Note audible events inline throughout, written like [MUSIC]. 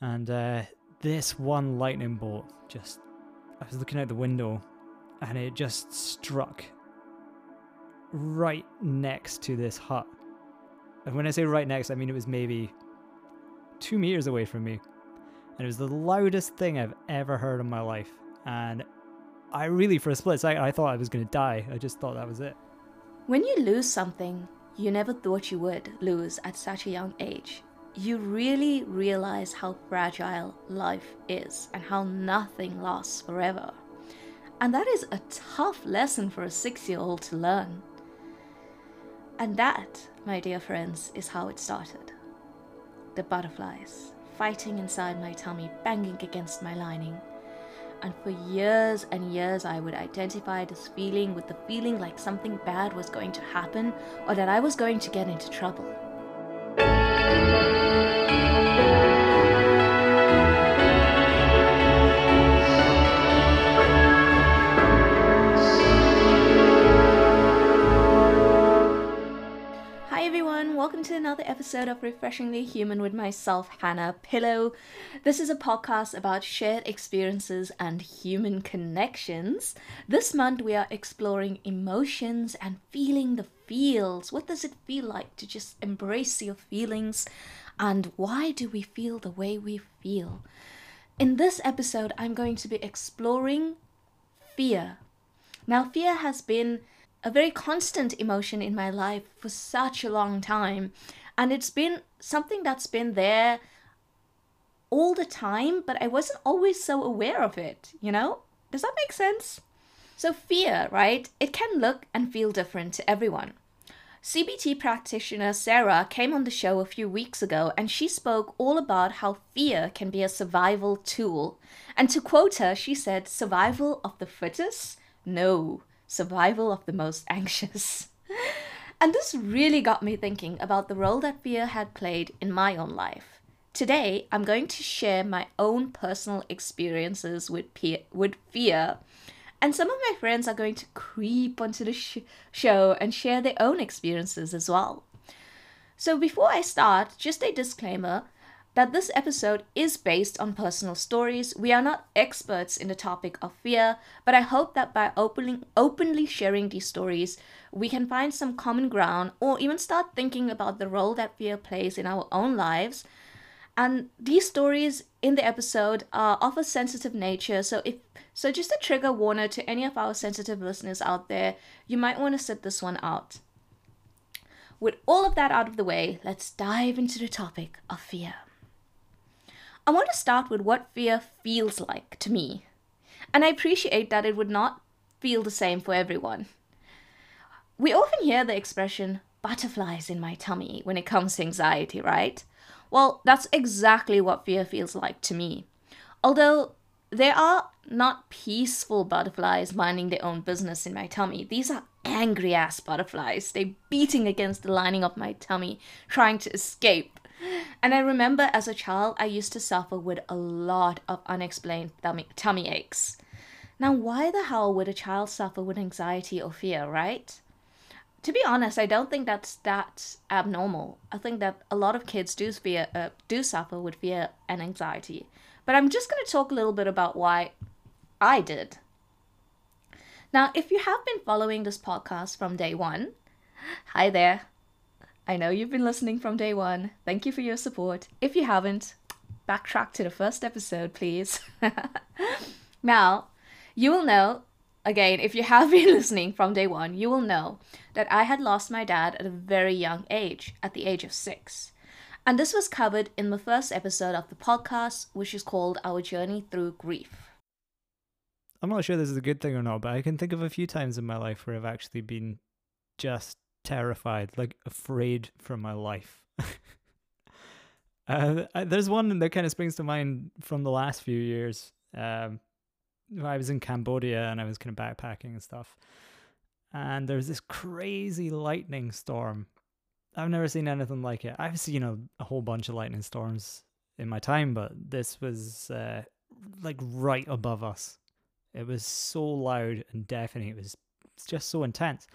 And uh, this one lightning bolt just, I was looking out the window and it just struck right next to this hut. And when I say right next, I mean it was maybe two meters away from me. And it was the loudest thing I've ever heard in my life. And I really, for a split second, I thought I was going to die. I just thought that was it. When you lose something you never thought you would lose at such a young age, you really realize how fragile life is and how nothing lasts forever. And that is a tough lesson for a six year old to learn. And that, my dear friends, is how it started. The butterflies fighting inside my tummy, banging against my lining. And for years and years, I would identify this feeling with the feeling like something bad was going to happen or that I was going to get into trouble. Another episode of Refreshingly Human with myself, Hannah Pillow. This is a podcast about shared experiences and human connections. This month, we are exploring emotions and feeling the feels. What does it feel like to just embrace your feelings? And why do we feel the way we feel? In this episode, I'm going to be exploring fear. Now, fear has been a very constant emotion in my life for such a long time. And it's been something that's been there all the time, but I wasn't always so aware of it, you know? Does that make sense? So, fear, right? It can look and feel different to everyone. CBT practitioner Sarah came on the show a few weeks ago and she spoke all about how fear can be a survival tool. And to quote her, she said, Survival of the fittest? No, survival of the most anxious. [LAUGHS] and this really got me thinking about the role that fear had played in my own life. Today, I'm going to share my own personal experiences with, with fear, and some of my friends are going to creep onto the sh- show and share their own experiences as well. So, before I start, just a disclaimer that this episode is based on personal stories. We are not experts in the topic of fear, but I hope that by openly, openly sharing these stories, we can find some common ground or even start thinking about the role that fear plays in our own lives. And these stories in the episode are of a sensitive nature, so if so just a trigger warner to any of our sensitive listeners out there, you might want to sit this one out. With all of that out of the way, let's dive into the topic of fear. I want to start with what fear feels like to me. And I appreciate that it would not feel the same for everyone. We often hear the expression butterflies in my tummy when it comes to anxiety, right? Well, that's exactly what fear feels like to me. Although there are not peaceful butterflies minding their own business in my tummy. These are angry ass butterflies. They're beating against the lining of my tummy, trying to escape. And I remember as a child, I used to suffer with a lot of unexplained tummy, tummy aches. Now, why the hell would a child suffer with anxiety or fear, right? To be honest, I don't think that's that abnormal. I think that a lot of kids do fear, uh, do suffer with fear and anxiety. But I'm just going to talk a little bit about why I did. Now, if you have been following this podcast from day one, hi there. I know you've been listening from day one. Thank you for your support. If you haven't, backtrack to the first episode, please. [LAUGHS] now, you will know, again, if you have been [LAUGHS] listening from day one, you will know that I had lost my dad at a very young age, at the age of six. And this was covered in the first episode of the podcast, which is called Our Journey Through Grief. I'm not sure this is a good thing or not, but I can think of a few times in my life where I've actually been just terrified, like afraid for my life. [LAUGHS] uh, there's one that kind of springs to mind from the last few years. Um, I was in Cambodia and I was kind of backpacking and stuff. And there's this crazy lightning storm. I've never seen anything like it. I've seen a, a whole bunch of lightning storms in my time, but this was uh, like right above us. It was so loud and deafening. It was just so intense.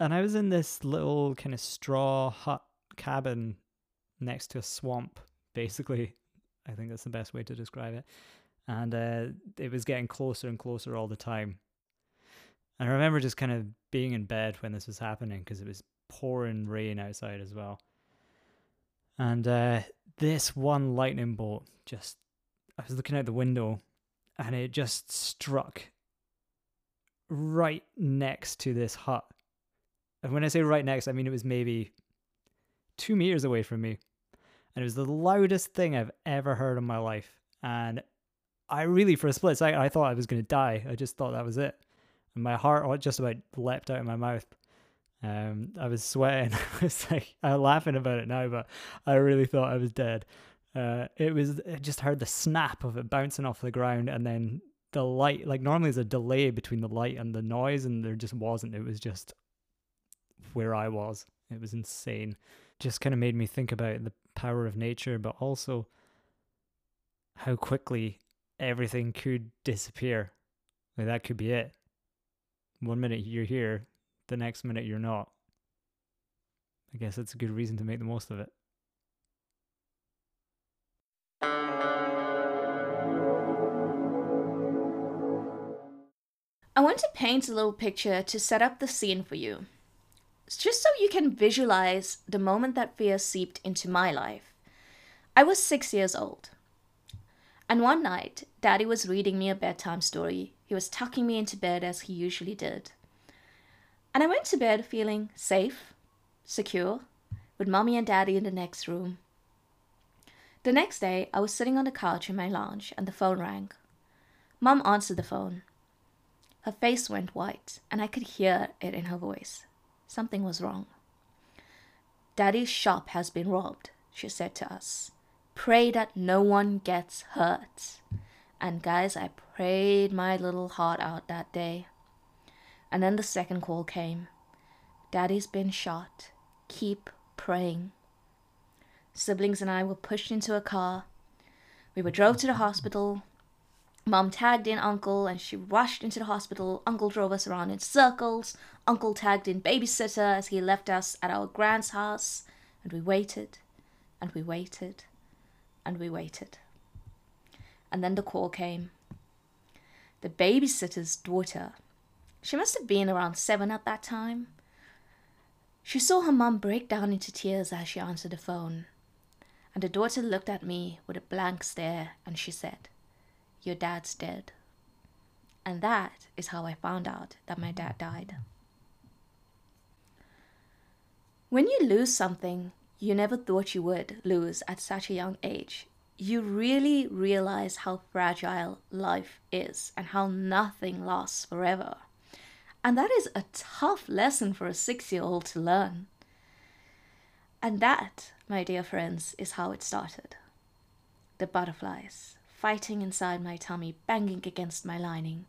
And I was in this little kind of straw hut cabin next to a swamp, basically. I think that's the best way to describe it. And uh, it was getting closer and closer all the time. And I remember just kind of being in bed when this was happening because it was pouring rain outside as well. And uh, this one lightning bolt just, I was looking out the window and it just struck right next to this hut. And when I say right next, I mean it was maybe two meters away from me. And it was the loudest thing I've ever heard in my life. And I really, for a split second, I thought I was going to die. I just thought that was it. And my heart just about leapt out of my mouth. Um, I was sweating. [LAUGHS] I was like, I'm laughing about it now, but I really thought I was dead. Uh, it was, I just heard the snap of it bouncing off the ground and then the light. Like, normally there's a delay between the light and the noise, and there just wasn't. It was just where I was. It was insane. Just kind of made me think about the power of nature, but also how quickly everything could disappear. Like, that could be it. One minute you're here, the next minute you're not. I guess that's a good reason to make the most of it. I want to paint a little picture to set up the scene for you. Just so you can visualize the moment that fear seeped into my life. I was six years old. And one night, Daddy was reading me a bedtime story. He was tucking me into bed as he usually did. And I went to bed feeling safe, secure, with Mommy and Daddy in the next room. The next day, I was sitting on the couch in my lounge and the phone rang. Mom answered the phone. Her face went white, and I could hear it in her voice. Something was wrong. Daddy's shop has been robbed, she said to us. Pray that no one gets hurt. And guys, I prayed my little heart out that day. And then the second call came. Daddy's been shot. Keep praying. Siblings and I were pushed into a car. We were drove to the hospital. Mom tagged in Uncle and she rushed into the hospital. Uncle drove us around in circles. Uncle tagged in babysitter as he left us at our grand's house. And we waited and we waited and we waited. And then the call came. The babysitter's daughter. She must have been around seven at that time. She saw her mum break down into tears as she answered the phone. And the daughter looked at me with a blank stare and she said, Your dad's dead. And that is how I found out that my dad died. When you lose something you never thought you would lose at such a young age, you really realize how fragile life is and how nothing lasts forever. And that is a tough lesson for a six year old to learn. And that, my dear friends, is how it started. The butterflies fighting inside my tummy, banging against my lining.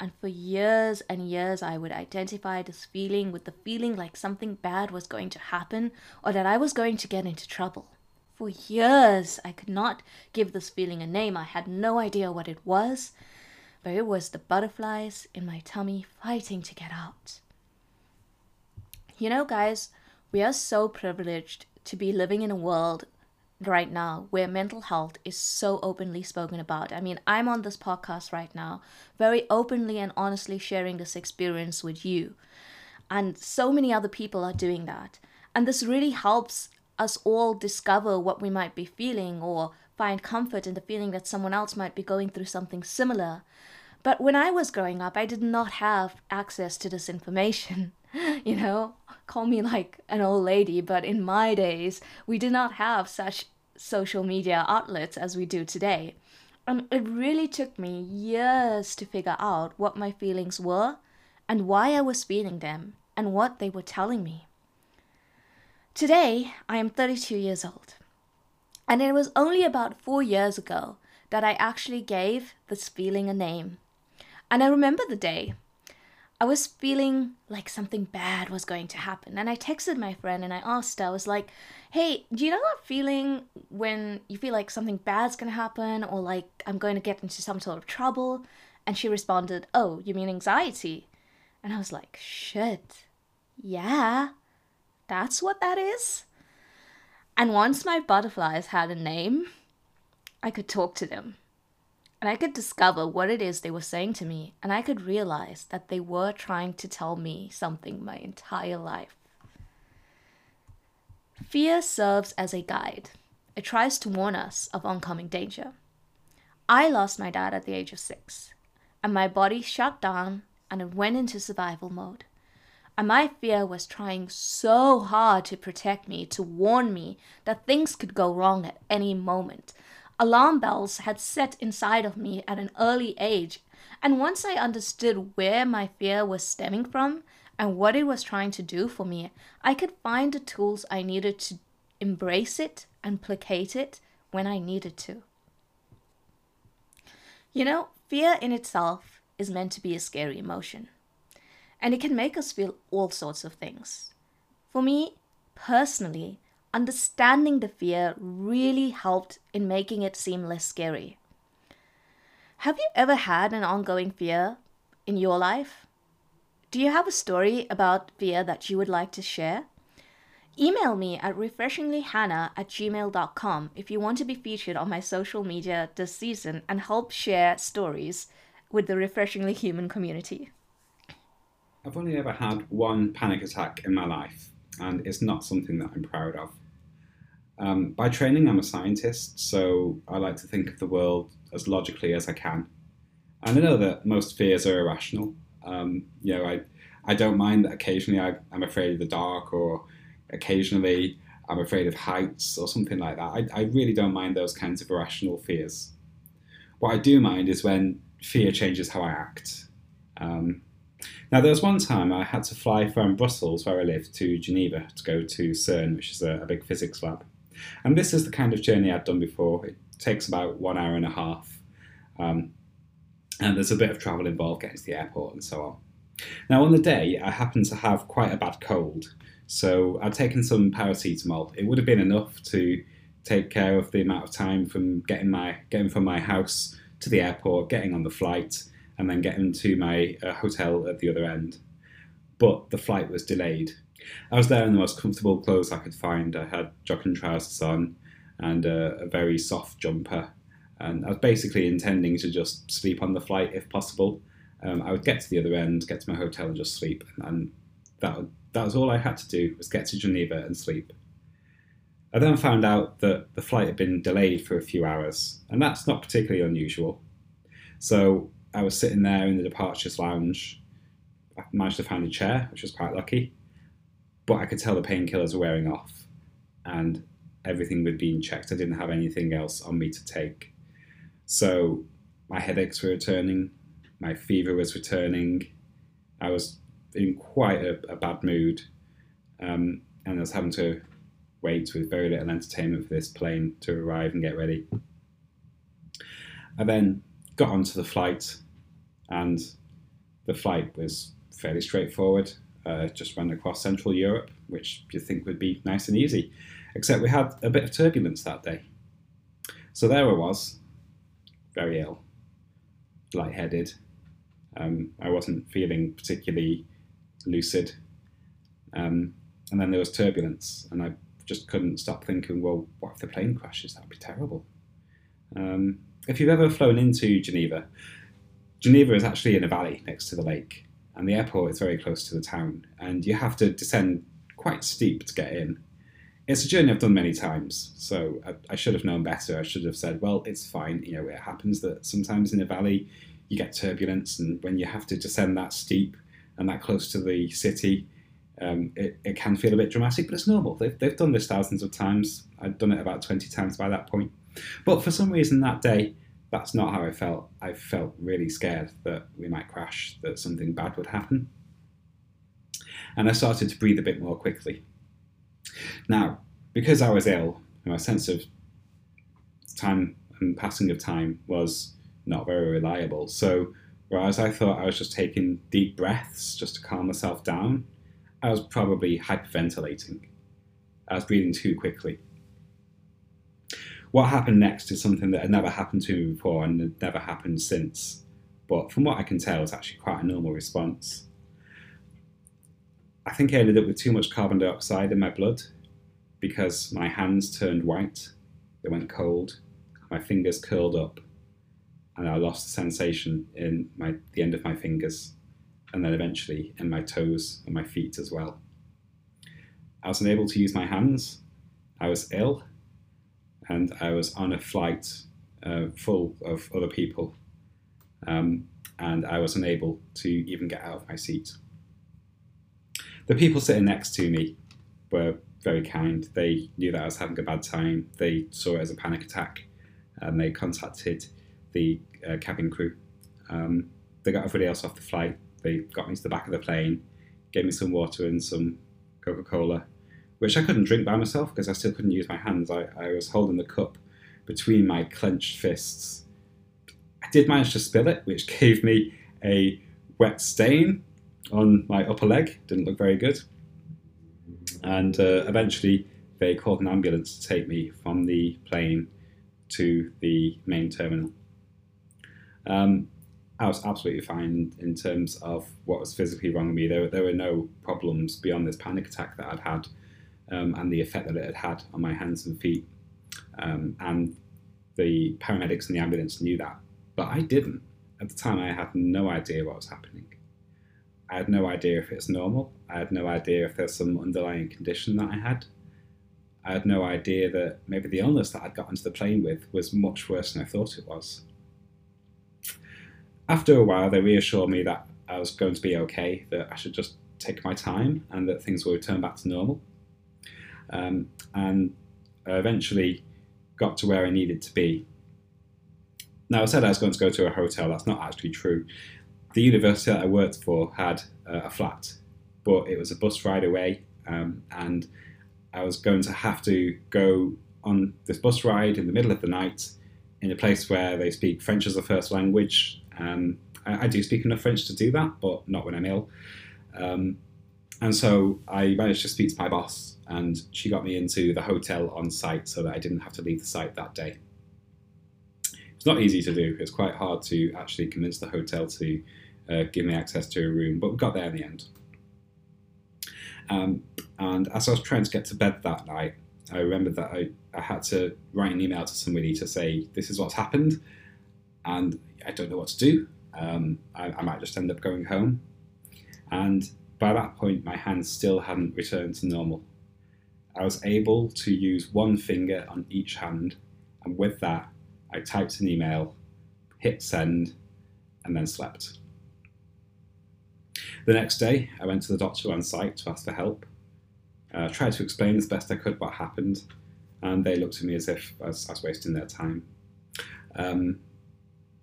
And for years and years, I would identify this feeling with the feeling like something bad was going to happen or that I was going to get into trouble. For years, I could not give this feeling a name. I had no idea what it was, but it was the butterflies in my tummy fighting to get out. You know, guys, we are so privileged to be living in a world right now where mental health is so openly spoken about. I mean, I'm on this podcast right now, very openly and honestly sharing this experience with you. And so many other people are doing that. And this really helps us all discover what we might be feeling or find comfort in the feeling that someone else might be going through something similar. But when I was growing up, I did not have access to this information. [LAUGHS] you know, call me like an old lady, but in my days, we did not have such social media outlets as we do today. And it really took me years to figure out what my feelings were and why I was feeling them and what they were telling me. Today, I am 32 years old. And it was only about four years ago that I actually gave this feeling a name. And I remember the day. I was feeling like something bad was going to happen. And I texted my friend and I asked her, I was like, hey, do you know that feeling when you feel like something bad's going to happen or like I'm going to get into some sort of trouble? And she responded, oh, you mean anxiety? And I was like, shit, yeah. That's what that is? And once my butterflies had a name, I could talk to them. And I could discover what it is they were saying to me, and I could realize that they were trying to tell me something my entire life. Fear serves as a guide. It tries to warn us of oncoming danger. I lost my dad at the age of six, and my body shut down and it went into survival mode. And my fear was trying so hard to protect me, to warn me that things could go wrong at any moment. Alarm bells had set inside of me at an early age, and once I understood where my fear was stemming from and what it was trying to do for me, I could find the tools I needed to embrace it and placate it when I needed to. You know, fear in itself is meant to be a scary emotion and it can make us feel all sorts of things. For me, personally, understanding the fear really helped in making it seem less scary. Have you ever had an ongoing fear in your life? Do you have a story about fear that you would like to share? Email me at refreshinglyhannah at gmail.com if you want to be featured on my social media this season and help share stories with the Refreshingly Human community. I've only ever had one panic attack in my life, and it's not something that I'm proud of. Um, by training, I'm a scientist, so I like to think of the world as logically as I can. And I know that most fears are irrational. Um, you know, I, I don't mind that occasionally I, I'm afraid of the dark, or occasionally I'm afraid of heights, or something like that. I, I really don't mind those kinds of irrational fears. What I do mind is when fear changes how I act. Um, now, there was one time I had to fly from Brussels, where I live, to Geneva to go to CERN, which is a, a big physics lab. And this is the kind of journey I'd done before. It takes about one hour and a half. Um, and there's a bit of travel involved getting to the airport and so on. Now, on the day, I happened to have quite a bad cold. So I'd taken some paracetamol. It would have been enough to take care of the amount of time from getting my getting from my house to the airport, getting on the flight, and then getting to my uh, hotel at the other end. But the flight was delayed. I was there in the most comfortable clothes I could find. I had jogging trousers on and a, a very soft jumper. And I was basically intending to just sleep on the flight if possible. Um, I would get to the other end, get to my hotel, and just sleep. And that, that was all I had to do was get to Geneva and sleep. I then found out that the flight had been delayed for a few hours, and that's not particularly unusual. So I was sitting there in the departures lounge. I managed to find a chair, which was quite lucky, but I could tell the painkillers were wearing off, and everything was being checked. I didn't have anything else on me to take, so my headaches were returning, my fever was returning. I was in quite a, a bad mood, um, and I was having to wait with very little entertainment for this plane to arrive and get ready. I then got onto the flight and the flight was fairly straightforward. Uh, just ran across Central Europe, which you think would be nice and easy, except we had a bit of turbulence that day. So there I was, very ill, lightheaded. Um, I wasn't feeling particularly lucid. Um, and then there was turbulence, and I just couldn't stop thinking, well, what if the plane crashes? That would be terrible. Um, if you've ever flown into Geneva, Geneva is actually in a valley next to the lake, and the airport is very close to the town, and you have to descend quite steep to get in. It's a journey I've done many times, so I, I should have known better. I should have said, well, it's fine. You know, it happens that sometimes in a valley you get turbulence, and when you have to descend that steep and that close to the city, um, it, it can feel a bit dramatic, but it's normal. They've, they've done this thousands of times. I've done it about 20 times by that point. But for some reason that day, that's not how I felt. I felt really scared that we might crash, that something bad would happen. And I started to breathe a bit more quickly. Now, because I was ill, my sense of time and passing of time was not very reliable. So, whereas I thought I was just taking deep breaths just to calm myself down, I was probably hyperventilating. I was breathing too quickly what happened next is something that had never happened to me before and had never happened since. But from what I can tell, it's actually quite a normal response. I think I ended up with too much carbon dioxide in my blood because my hands turned white, they went cold, my fingers curled up, and I lost the sensation in my the end of my fingers, and then eventually in my toes and my feet as well. I was unable to use my hands. I was ill, and I was on a flight uh, full of other people, um, and I was unable to even get out of my seat. The people sitting next to me were very kind. They knew that I was having a bad time. They saw it as a panic attack, and they contacted the uh, cabin crew. Um, they got everybody else off the flight. They got me to the back of the plane, gave me some water and some Coca Cola, which I couldn't drink by myself because I still couldn't use my hands. I, I was holding the cup between my clenched fists. I did manage to spill it, which [LAUGHS] gave me a wet stain on my upper leg. Didn't look very good. And uh, eventually, they called an ambulance to take me from the plane to the main terminal. Um, I was absolutely fine in terms of what was physically wrong with me. There, there were no problems beyond this panic attack that I'd had um, and the effect that it had had on my hands and feet. Um, and the paramedics and the ambulance knew that, but I didn't. At the time, I had no idea what was happening. I had no idea if it's normal. I had no idea if there's some underlying condition that I had. I had no idea that maybe the illness that I'd got onto the plane with was much worse than I thought it was. After a while, they reassured me that I was going to be okay, that I should just take my time and that things will return back to normal. Um, and eventually got to where I needed to be. Now, I said I was going to go to a hotel, that's not actually true. The university that I worked for had uh, a flat, but it was a bus ride away, um, and I was going to have to go on this bus ride in the middle of the night in a place where they speak French as a first language. Um, I, I, do speak enough French to do that, but not when I'm ill. Um, and so I managed to speak to my boss, and she got me into the hotel on site so that I didn't have to leave the site that day. It's not easy to do. It's quite hard to actually convince the hotel to uh, give me access to a room, but we got there in the end. Um, and as I was trying to get to bed that night, I remembered that I, I had to write an email to somebody to say, This is what's happened, and I don't know what to do. Um, I, I might just end up going home. And by that point, my hands still hadn't returned to normal. I was able to use one finger on each hand, and with that, I typed an email, hit send, and then slept. The next day, I went to the doctor on site to ask for help. I uh, tried to explain as best I could what happened, and they looked at me as if I was, I was wasting their time. Um,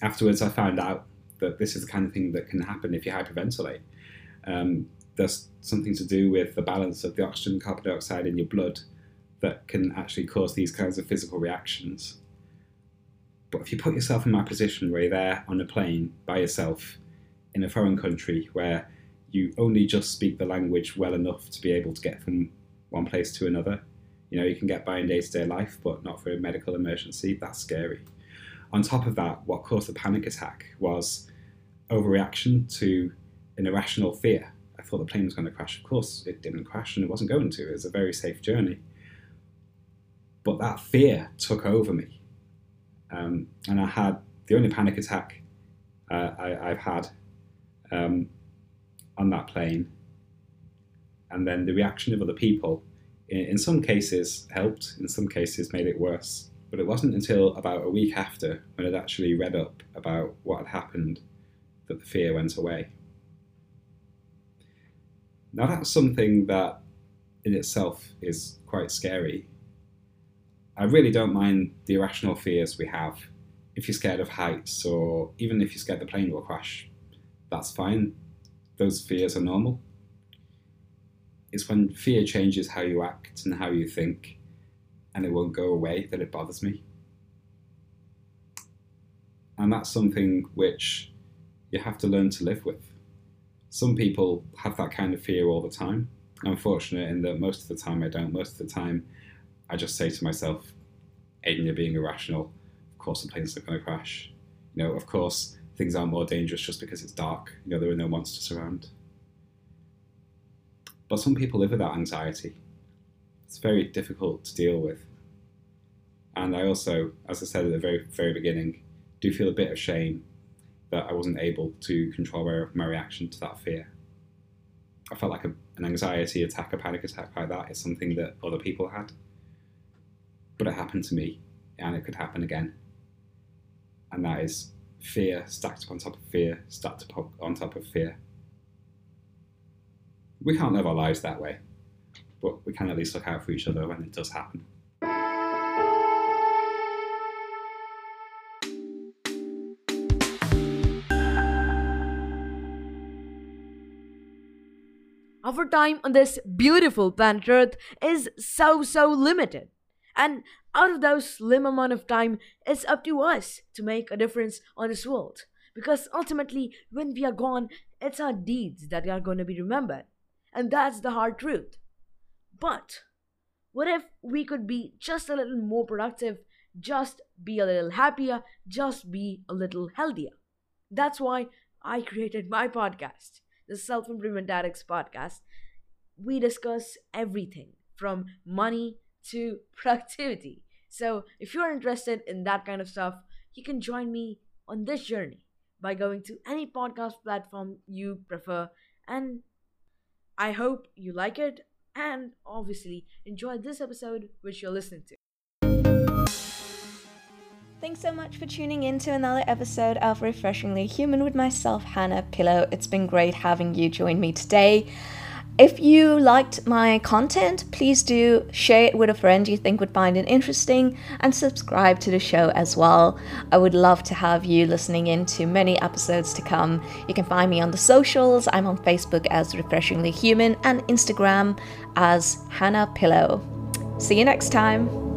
afterwards, I found out that this is the kind of thing that can happen if you hyperventilate. Um, there's something to do with the balance of the oxygen and carbon dioxide in your blood that can actually cause these kinds of physical reactions. But if you put yourself in my position where you're there on a plane by yourself in a foreign country where you only just speak the language well enough to be able to get from one place to another, you know, you can get by in day to day life, but not for a medical emergency, that's scary. On top of that, what caused the panic attack was overreaction to an irrational fear. I thought the plane was going to crash. Of course, it didn't crash and it wasn't going to. It was a very safe journey. But that fear took over me. Um, and I had the only panic attack uh, I, have had um, on that plane. And then the reaction of other people, in, in some cases, helped, in some cases, made it worse. But it wasn't until about a week after, when I'd actually read up about what had happened, that the fear went away. Now, that's something that in itself is quite scary. I really don't mind the irrational fears we have. If you're scared of heights, or even if you're scared the plane will crash, that's fine. Those fears are normal. It's when fear changes how you act and how you think, and it won't go away, that it bothers me. And that's something which you have to learn to live with some people have that kind of fear all the time. I'm fortunate in that most of the time I don't. Most of the time, I just say to myself, Aidan, you're being irrational. Of course, the plane's not going to crash. You know, of course, things aren't more dangerous just because it's dark. You know, there are no monsters around. But some people live with that anxiety. It's very difficult to deal with. And I also, as I said at the very, very beginning, do feel a bit of shame that I wasn't able to control my, my reaction to that fear. I felt like a, an anxiety attack, a panic attack like that is something that other people had. But it happened to me, and it could happen again. And that is fear stacked up on top of fear, stacked up on top of fear. We can't live our lives that way, but we can at least look out for each other when it does happen. Our time on this beautiful planet Earth is so, so limited. And out of those slim amount of time, it's up to us to make a difference on this world. Because ultimately, when we are gone, it's our deeds that are going to be remembered. And that's the hard truth. But what if we could be just a little more productive, just be a little happier, just be a little healthier? That's why I created my podcast, the Self Improvement Addicts Podcast. We discuss everything from money to [LAUGHS] productivity. So, if you're interested in that kind of stuff, you can join me on this journey by going to any podcast platform you prefer. And I hope you like it and obviously enjoy this episode which you're listening to. Thanks so much for tuning in to another episode of Refreshingly Human with myself, Hannah Pillow. It's been great having you join me today. If you liked my content, please do share it with a friend you think would find it interesting and subscribe to the show as well. I would love to have you listening in to many episodes to come. You can find me on the socials. I'm on Facebook as Refreshingly Human and Instagram as Hannah Pillow. See you next time.